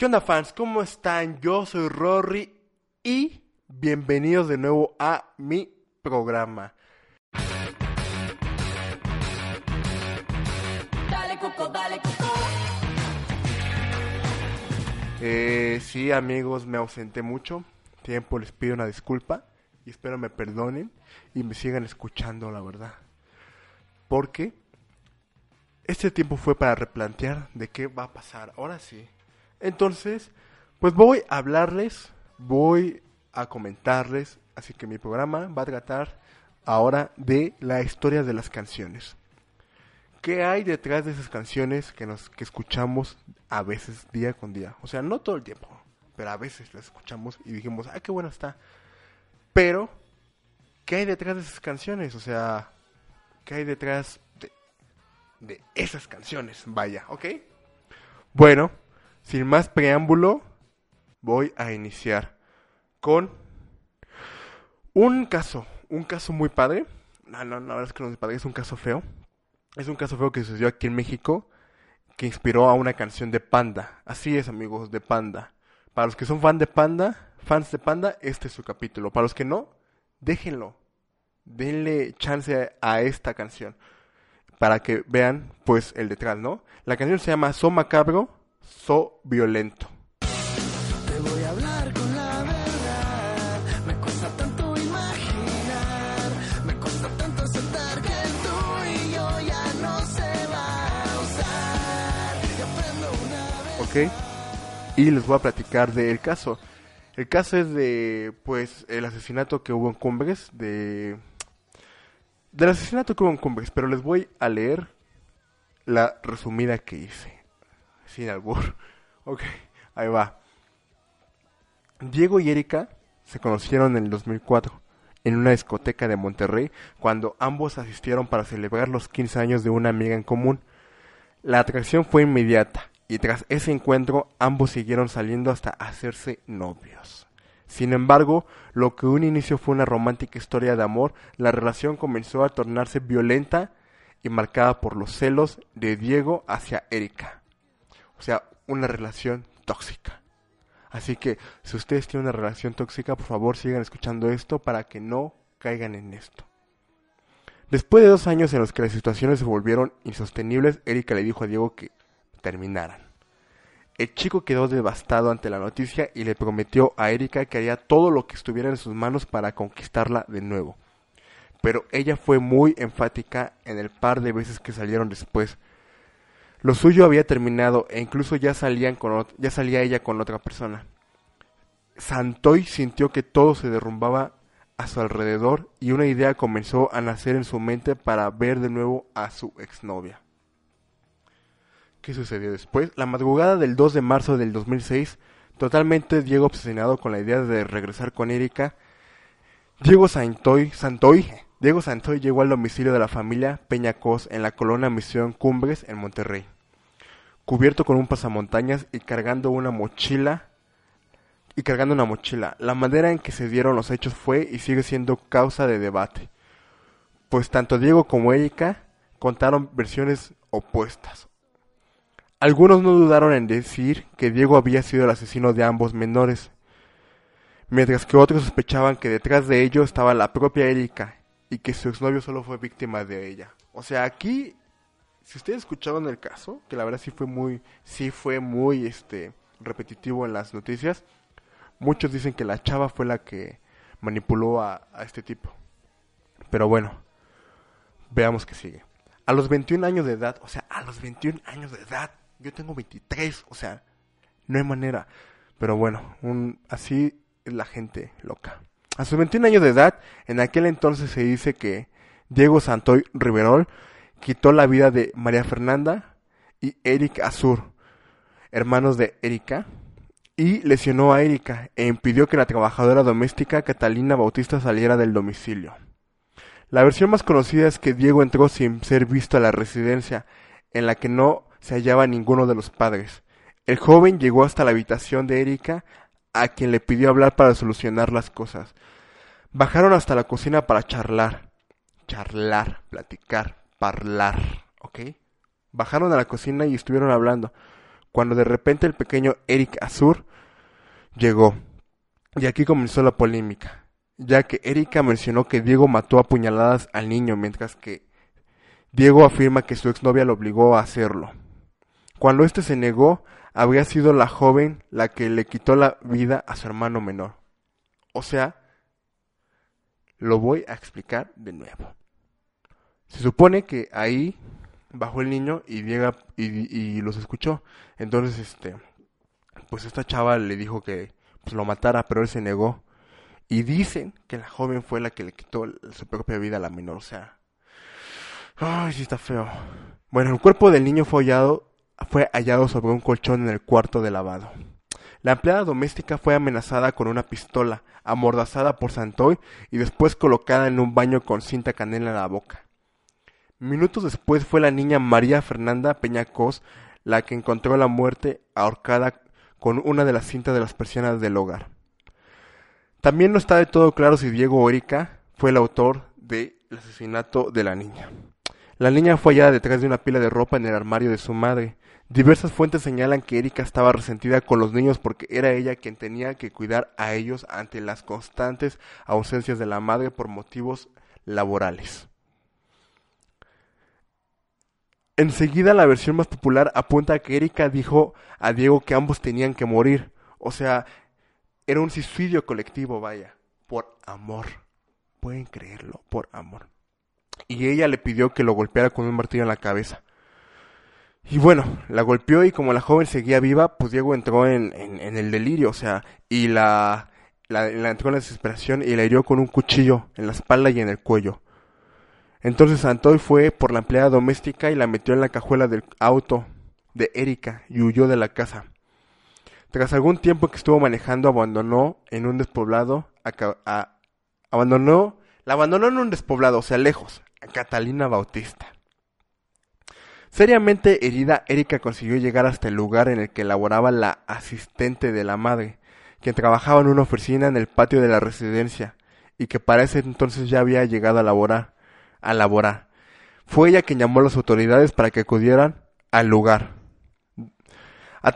¿Qué onda fans? ¿Cómo están? Yo soy Rory y bienvenidos de nuevo a mi programa. Dale coco, dale coco. Eh, sí amigos, me ausenté mucho. Tiempo les pido una disculpa y espero me perdonen y me sigan escuchando, la verdad. Porque este tiempo fue para replantear de qué va a pasar. Ahora sí. Entonces, pues voy a hablarles, voy a comentarles, así que mi programa va a tratar ahora de la historia de las canciones. ¿Qué hay detrás de esas canciones que nos que escuchamos a veces día con día? O sea, no todo el tiempo, pero a veces las escuchamos y dijimos, "Ah, qué buena está." Pero ¿qué hay detrás de esas canciones? O sea, ¿qué hay detrás de, de esas canciones? Vaya, ¿ok? Bueno, sin más preámbulo, voy a iniciar con un caso, un caso muy padre. No, no, no, es que no es padre, es un caso feo. Es un caso feo que sucedió aquí en México que inspiró a una canción de Panda. Así es, amigos, de Panda. Para los que son fan de Panda, fans de Panda, este es su capítulo. Para los que no, déjenlo. Denle chance a esta canción para que vean pues el detrás, ¿no? La canción se llama So Macabro, So Violento. Te voy a hablar con la verdad. Me cuesta tanto imaginar. Me cuesta tanto aceptar que tú y yo ya no se va a usar. Y aprendo una vez. ¿ok? Y les voy a platicar del caso. El caso es de, pues, el asesinato que hubo en Cumbres, de... Del asesinato que hubo en Cumbres, pero les voy a leer la resumida que hice. Sin albur. Ok, ahí va. Diego y Erika se conocieron en el 2004 en una discoteca de Monterrey cuando ambos asistieron para celebrar los 15 años de una amiga en común. La atracción fue inmediata y tras ese encuentro ambos siguieron saliendo hasta hacerse novios. Sin embargo, lo que un inicio fue una romántica historia de amor, la relación comenzó a tornarse violenta y marcada por los celos de Diego hacia Erika. O sea, una relación tóxica. Así que si ustedes tienen una relación tóxica, por favor sigan escuchando esto para que no caigan en esto. Después de dos años en los que las situaciones se volvieron insostenibles, Erika le dijo a Diego que terminaran. El chico quedó devastado ante la noticia y le prometió a Erika que haría todo lo que estuviera en sus manos para conquistarla de nuevo. Pero ella fue muy enfática en el par de veces que salieron después. Lo suyo había terminado e incluso ya, salían con ya salía ella con otra persona. Santoy sintió que todo se derrumbaba a su alrededor y una idea comenzó a nacer en su mente para ver de nuevo a su exnovia. ¿Qué sucedió después? La madrugada del 2 de marzo del 2006, totalmente Diego obsesionado con la idea de regresar con Erika, Diego Santoy, Santoy, Diego Santoy llegó al domicilio de la familia Peñacos en la colonia Misión Cumbres en Monterrey. Cubierto con un pasamontañas y cargando una mochila y cargando una mochila. La manera en que se dieron los hechos fue y sigue siendo causa de debate, pues tanto Diego como Erika contaron versiones opuestas. Algunos no dudaron en decir que Diego había sido el asesino de ambos menores, mientras que otros sospechaban que detrás de ello estaba la propia Erika y que su exnovio solo fue víctima de ella. O sea, aquí, si ustedes escucharon el caso, que la verdad sí fue muy, sí fue muy, este, repetitivo en las noticias, muchos dicen que la chava fue la que manipuló a, a este tipo. Pero bueno, veamos qué sigue. A los 21 años de edad, o sea, a los 21 años de edad, yo tengo 23, o sea, no hay manera. Pero bueno, un, así es la gente loca. A sus 21 años de edad, en aquel entonces se dice que Diego Santoy Riverol quitó la vida de María Fernanda y Eric Azur, hermanos de Erika, y lesionó a Erika e impidió que la trabajadora doméstica Catalina Bautista saliera del domicilio. La versión más conocida es que Diego entró sin ser visto a la residencia, en la que no se hallaba ninguno de los padres. El joven llegó hasta la habitación de Erika, a quien le pidió hablar para solucionar las cosas. Bajaron hasta la cocina para charlar. Charlar, platicar, parlar, ¿ok? Bajaron a la cocina y estuvieron hablando, cuando de repente el pequeño Eric Azur llegó. Y aquí comenzó la polémica, ya que Erika mencionó que Diego mató a puñaladas al niño, mientras que Diego afirma que su exnovia lo obligó a hacerlo. Cuando éste se negó, habría sido la joven la que le quitó la vida a su hermano menor. O sea, lo voy a explicar de nuevo. Se supone que ahí bajó el niño y llega y, los escuchó. Entonces, este, pues esta chava le dijo que pues, lo matara, pero él se negó. Y dicen que la joven fue la que le quitó su propia vida a la menor. O sea, ay, sí está feo. Bueno, el cuerpo del niño fue hallado, fue hallado sobre un colchón en el cuarto de lavado. La empleada doméstica fue amenazada con una pistola, amordazada por Santoy y después colocada en un baño con cinta canela en la boca. Minutos después fue la niña María Fernanda Peñacos la que encontró la muerte ahorcada con una de las cintas de las persianas del hogar. También no está de todo claro si Diego Orica fue el autor del asesinato de la niña. La niña fue hallada detrás de una pila de ropa en el armario de su madre. Diversas fuentes señalan que Erika estaba resentida con los niños porque era ella quien tenía que cuidar a ellos ante las constantes ausencias de la madre por motivos laborales. Enseguida la versión más popular apunta a que Erika dijo a Diego que ambos tenían que morir. O sea, era un suicidio colectivo, vaya, por amor. Pueden creerlo, por amor. Y ella le pidió que lo golpeara con un martillo en la cabeza. Y bueno, la golpeó y como la joven seguía viva, pues Diego entró en, en, el delirio, o sea, y la, la, entró en la desesperación y la hirió con un cuchillo en la espalda y en el cuello. Entonces Santoy fue por la empleada doméstica y la metió en la cajuela del auto de Erika y huyó de la casa. Tras algún tiempo que estuvo manejando, abandonó en un despoblado a, a, abandonó, la abandonó en un despoblado, o sea, lejos, a Catalina Bautista. Seriamente herida, Erika consiguió llegar hasta el lugar en el que laboraba la asistente de la madre, quien trabajaba en una oficina en el patio de la residencia, y que para ese entonces ya había llegado a laborar a laborar. Fue ella quien llamó a las autoridades para que acudieran al lugar a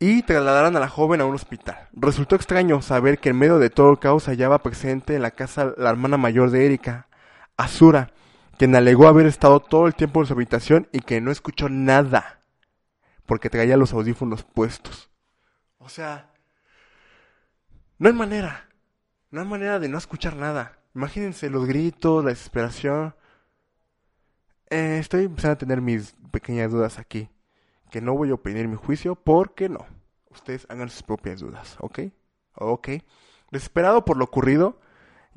y trasladaran a la joven a un hospital. Resultó extraño saber que en medio de todo el caos hallaba presente en la casa la hermana mayor de Erika, Azura, quien alegó haber estado todo el tiempo en su habitación y que no escuchó nada, porque traía los audífonos puestos. O sea, no hay manera, no hay manera de no escuchar nada. Imagínense los gritos, la desesperación. Eh, estoy empezando a tener mis pequeñas dudas aquí. Que no voy a opinar mi juicio porque no. Ustedes hagan sus propias dudas, ¿ok? Ok. Desesperado por lo ocurrido,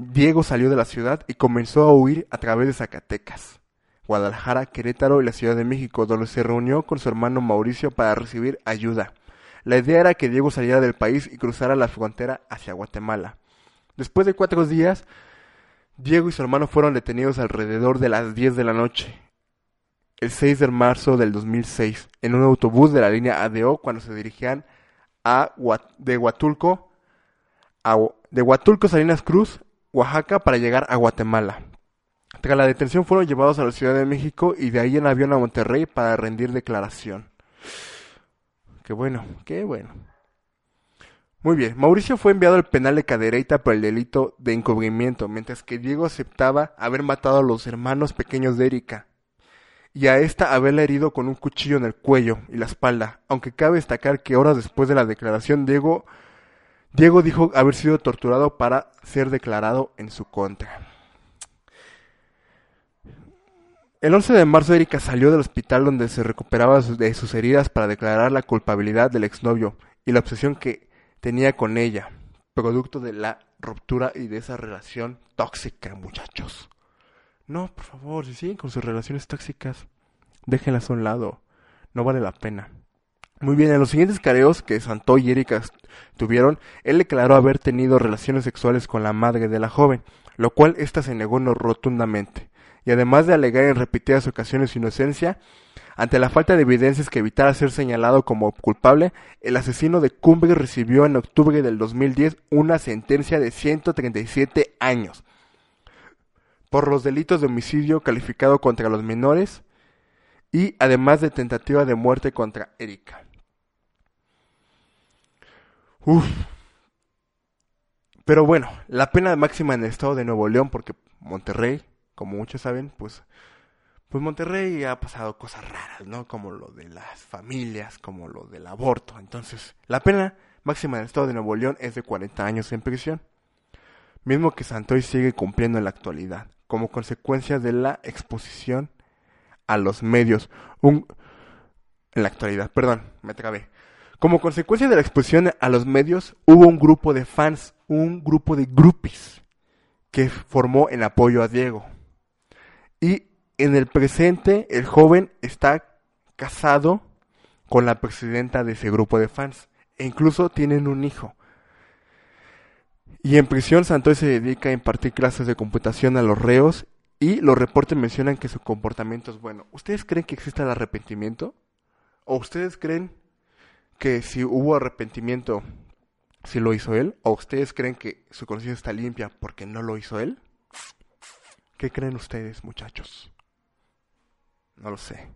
Diego salió de la ciudad y comenzó a huir a través de Zacatecas, Guadalajara, Querétaro y la Ciudad de México, donde se reunió con su hermano Mauricio para recibir ayuda. La idea era que Diego saliera del país y cruzara la frontera hacia Guatemala. Después de cuatro días, Diego y su hermano fueron detenidos alrededor de las 10 de la noche, el 6 de marzo del 2006, en un autobús de la línea ADO cuando se dirigían a de Huatulco, a, de Huatulco Salinas Cruz, Oaxaca, para llegar a Guatemala. Tras la detención fueron llevados a la Ciudad de México y de ahí en avión a Monterrey para rendir declaración. Qué bueno, qué bueno. Muy bien, Mauricio fue enviado al penal de Cadereyta por el delito de encubrimiento, mientras que Diego aceptaba haber matado a los hermanos pequeños de Erika y a esta haberla herido con un cuchillo en el cuello y la espalda, aunque cabe destacar que horas después de la declaración Diego, Diego dijo haber sido torturado para ser declarado en su contra. El 11 de marzo Erika salió del hospital donde se recuperaba de sus heridas para declarar la culpabilidad del exnovio y la obsesión que tenía con ella, producto de la ruptura y de esa relación tóxica, muchachos. No, por favor, si siguen con sus relaciones tóxicas, déjenlas a un lado. No vale la pena. Muy bien, en los siguientes careos que Santoy y Erika tuvieron, él declaró haber tenido relaciones sexuales con la madre de la joven, lo cual ésta se negó no rotundamente. Y además de alegar en repetidas ocasiones su inocencia, ante la falta de evidencias que evitara ser señalado como culpable, el asesino de Cumbres recibió en octubre del 2010 una sentencia de 137 años por los delitos de homicidio calificado contra los menores y además de tentativa de muerte contra Erika. Uf. Pero bueno, la pena máxima en el estado de Nuevo León, porque Monterrey, como muchos saben, pues, pues Monterrey ha pasado cosas raras, ¿no? Como lo de las familias, como lo del aborto. Entonces, la pena máxima en el estado de Nuevo León es de 40 años en prisión. Mismo que Santoy sigue cumpliendo en la actualidad, como consecuencia de la exposición a los medios. En la actualidad, perdón, me trabé. Como consecuencia de la exposición a los medios, hubo un grupo de fans, un grupo de groupies, que formó en apoyo a Diego. Y en el presente, el joven está casado con la presidenta de ese grupo de fans. E incluso tienen un hijo. Y en prisión, Santoy se dedica a impartir clases de computación a los reos y los reportes mencionan que su comportamiento es bueno. ¿Ustedes creen que existe el arrepentimiento? ¿O ustedes creen que si hubo arrepentimiento, si lo hizo él? ¿O ustedes creen que su conciencia está limpia porque no lo hizo él? ¿Qué creen ustedes, muchachos? No lo sé.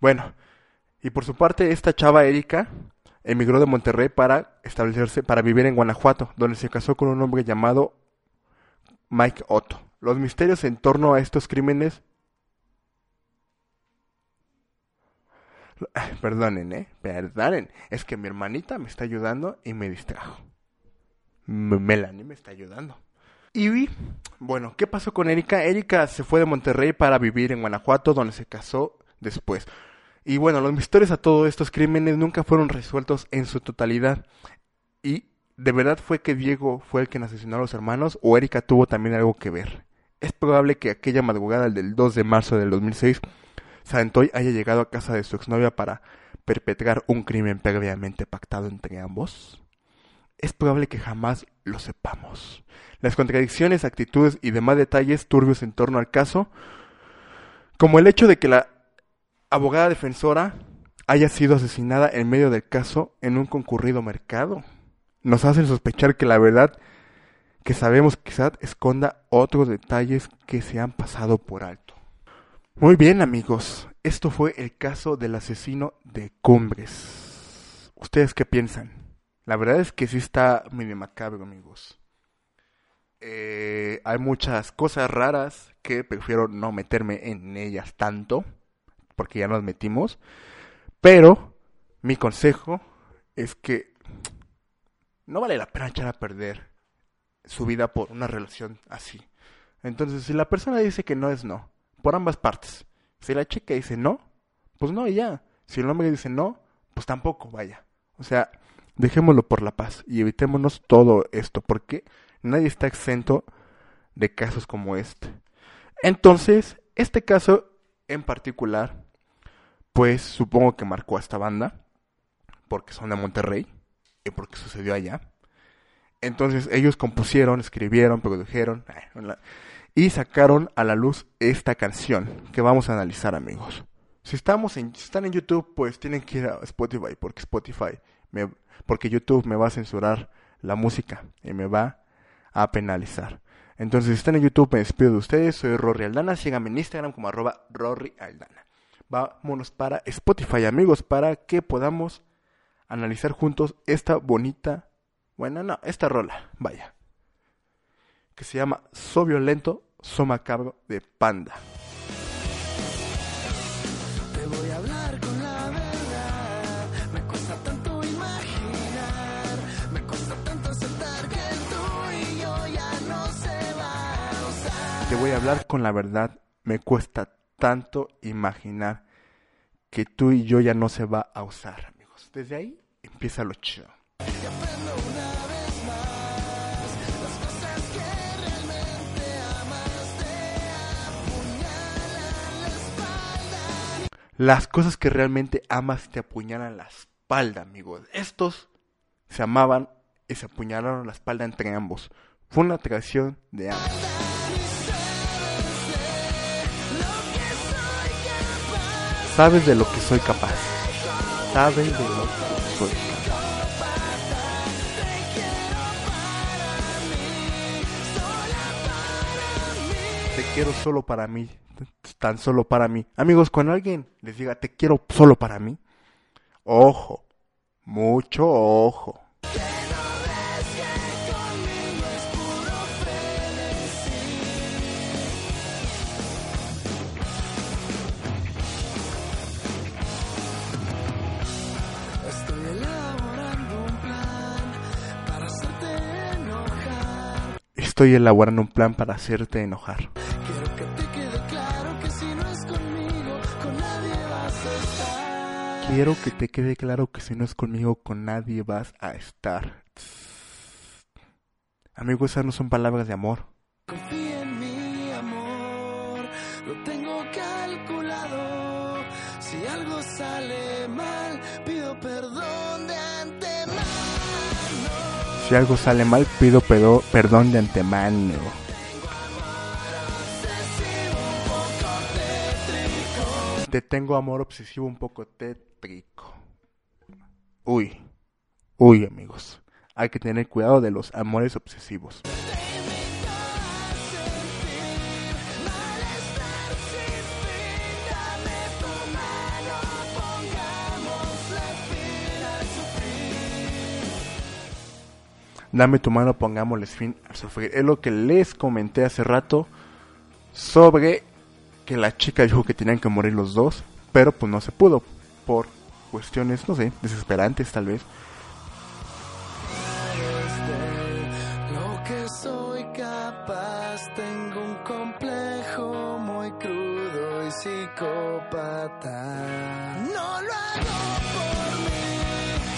Bueno, y por su parte, esta chava Erika emigró de Monterrey para establecerse, para vivir en Guanajuato, donde se casó con un hombre llamado Mike Otto. Los misterios en torno a estos crímenes... Perdonen, ¿eh? Perdonen. Es que mi hermanita me está ayudando y me distrajo. Melanie me está ayudando. Y bueno, ¿qué pasó con Erika? Erika se fue de Monterrey para vivir en Guanajuato, donde se casó después. Y bueno, los misterios a todos estos crímenes nunca fueron resueltos en su totalidad. Y ¿de verdad fue que Diego fue el que asesinó a los hermanos o Erika tuvo también algo que ver? Es probable que aquella madrugada del 2 de marzo del 2006, Santoy haya llegado a casa de su exnovia para perpetrar un crimen previamente pactado entre ambos. Es probable que jamás lo sepamos. Las contradicciones, actitudes y demás detalles turbios en torno al caso, como el hecho de que la abogada defensora haya sido asesinada en medio del caso en un concurrido mercado, nos hacen sospechar que la verdad que sabemos quizás esconda otros detalles que se han pasado por alto. Muy bien amigos, esto fue el caso del asesino de Cumbres. ¿Ustedes qué piensan? La verdad es que sí está medio macabro amigos. Eh, hay muchas cosas raras que prefiero no meterme en ellas tanto, porque ya nos metimos. Pero mi consejo es que no vale la pena echar a perder su vida por una relación así. Entonces, si la persona dice que no es no, por ambas partes. Si la chica dice no, pues no y ya. Si el hombre dice no, pues tampoco, vaya. O sea, dejémoslo por la paz y evitémonos todo esto, porque nadie está exento de casos como este. Entonces, este caso en particular, pues supongo que marcó a esta banda, porque son de Monterrey y porque sucedió allá. Entonces ellos compusieron, escribieron, produjeron eh, y sacaron a la luz esta canción que vamos a analizar, amigos. Si estamos en, si están en YouTube, pues tienen que ir a Spotify porque Spotify, me, porque YouTube me va a censurar la música y me va a penalizar. Entonces, si están en YouTube, me despido de ustedes. Soy Rory Aldana. Síganme en Instagram como arroba Rory Aldana. Vámonos para Spotify, amigos, para que podamos analizar juntos esta bonita, bueno, no, esta rola, vaya, que se llama So Violento, So Macabro de Panda. Te voy a hablar con la verdad. Me cuesta tanto imaginar. Me cuesta tanto aceptar que tú y yo ya no se va a usar. Te voy a hablar con la verdad, me cuesta tanto imaginar que tú y yo ya no se va a usar, amigos. Desde ahí empieza lo chido. Las cosas que realmente amas te apuñalan la espalda, amigos. Estos se amaban y se apuñalaron la espalda entre ambos. Fue una atracción de ambos. Sabes de lo que soy capaz. Sabes de lo que soy capaz. Te quiero solo para mí, tan solo para mí. Amigos, cuando alguien les diga te quiero solo para mí, ojo, mucho ojo. Estoy elaborando un plan para hacerte enojar. Quiero que te quede claro que si no es conmigo, con nadie vas a estar. Amigo, esas no son palabras de amor. Confía en mi amor, lo tengo calculado. Si algo sale mal, pido perdón de antemano. Si algo sale mal, pido pedo- perdón de antemano. Te tengo amor obsesivo un poco tétrico. Uy, uy amigos, hay que tener cuidado de los amores obsesivos. Dame tu mano, pongámosles fin al sufrir. Es lo que les comenté hace rato sobre que la chica dijo que tenían que morir los dos, pero pues no se pudo por cuestiones, no sé, desesperantes tal vez. de lo que soy capaz. Tengo un complejo muy crudo y psicópata. No lo hago por mí,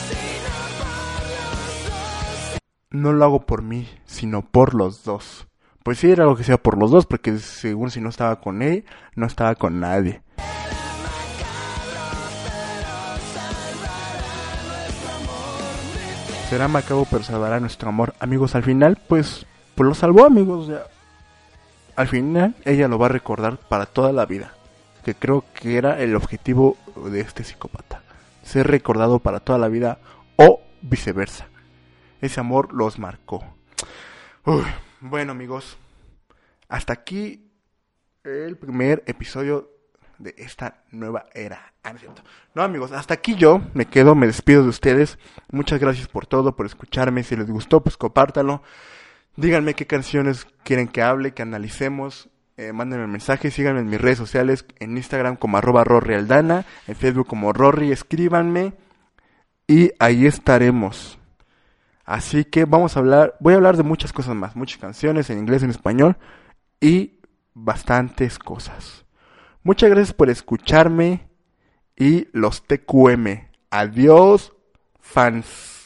sino por los dos. No lo hago por mí, sino por los dos. Pues sí, era algo que sea por los dos, porque según si no estaba con él, no estaba con nadie. Será macabro, pero salvará nuestro amor. Amigos, al final, pues, pues lo salvó, amigos. sea, al final, ella lo va a recordar para toda la vida. Que creo que era el objetivo de este psicópata. Ser recordado para toda la vida o viceversa. Ese amor los marcó. Bueno, amigos. Hasta aquí el primer episodio de esta nueva era. Ah, no, cierto. No, amigos, hasta aquí yo me quedo, me despido de ustedes. Muchas gracias por todo, por escucharme. Si les gustó, pues compártanlo. Díganme qué canciones quieren que hable, que analicemos. Eh, mándenme mensajes, síganme en mis redes sociales, en Instagram como arroba Rory Aldana, en Facebook como Rory, escríbanme y ahí estaremos. Así que vamos a hablar, voy a hablar de muchas cosas más, muchas canciones en inglés, en español y bastantes cosas. Muchas gracias por escucharme y los TQM. Adiós, fans.